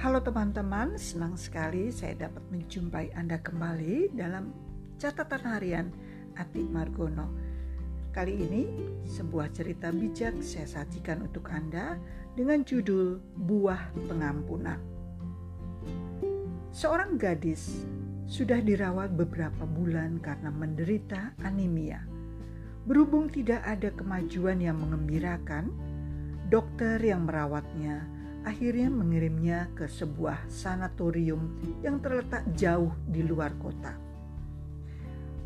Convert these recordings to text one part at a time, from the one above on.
Halo teman-teman, senang sekali saya dapat menjumpai Anda kembali dalam catatan harian Ati Margono. Kali ini sebuah cerita bijak saya sajikan untuk Anda dengan judul Buah Pengampunan. Seorang gadis sudah dirawat beberapa bulan karena menderita anemia. Berhubung tidak ada kemajuan yang mengembirakan, dokter yang merawatnya akhirnya mengirimnya ke sebuah sanatorium yang terletak jauh di luar kota.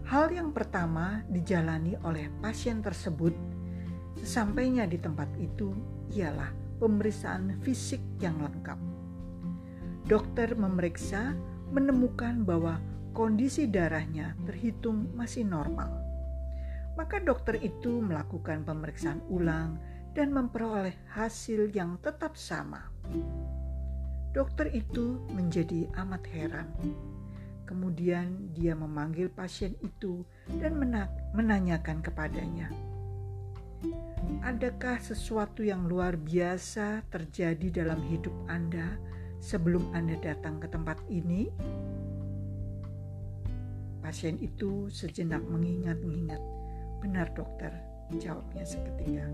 Hal yang pertama dijalani oleh pasien tersebut sesampainya di tempat itu ialah pemeriksaan fisik yang lengkap. Dokter memeriksa menemukan bahwa kondisi darahnya terhitung masih normal. Maka dokter itu melakukan pemeriksaan ulang dan memperoleh hasil yang tetap sama. Dokter itu menjadi amat heran. Kemudian dia memanggil pasien itu dan menanyakan kepadanya, "Adakah sesuatu yang luar biasa terjadi dalam hidup Anda sebelum Anda datang ke tempat ini?" Pasien itu sejenak mengingat-ingat. "Benar, dokter," jawabnya seketika.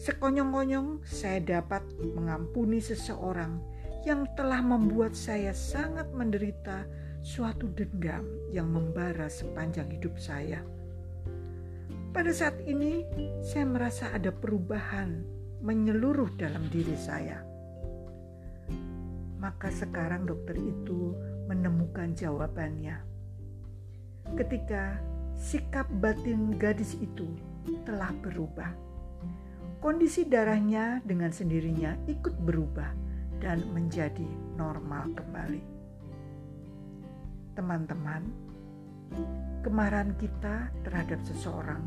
Sekonyong-konyong saya dapat mengampuni seseorang yang telah membuat saya sangat menderita suatu dendam yang membara sepanjang hidup saya. Pada saat ini, saya merasa ada perubahan menyeluruh dalam diri saya. Maka sekarang dokter itu menemukan jawabannya. Ketika sikap batin gadis itu telah berubah kondisi darahnya dengan sendirinya ikut berubah dan menjadi normal kembali. Teman-teman, kemarahan kita terhadap seseorang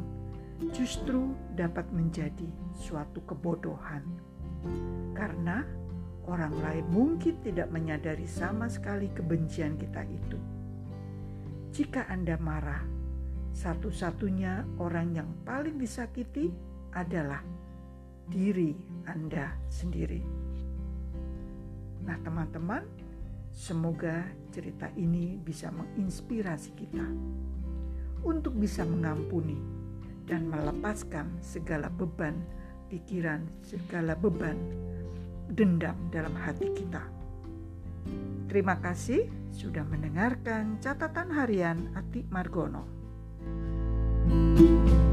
justru dapat menjadi suatu kebodohan, karena orang lain mungkin tidak menyadari sama sekali kebencian kita itu. Jika Anda marah, satu-satunya orang yang paling disakiti adalah diri Anda sendiri. Nah, teman-teman, semoga cerita ini bisa menginspirasi kita untuk bisa mengampuni dan melepaskan segala beban pikiran, segala beban dendam dalam hati kita. Terima kasih sudah mendengarkan catatan harian Ati Margono. thank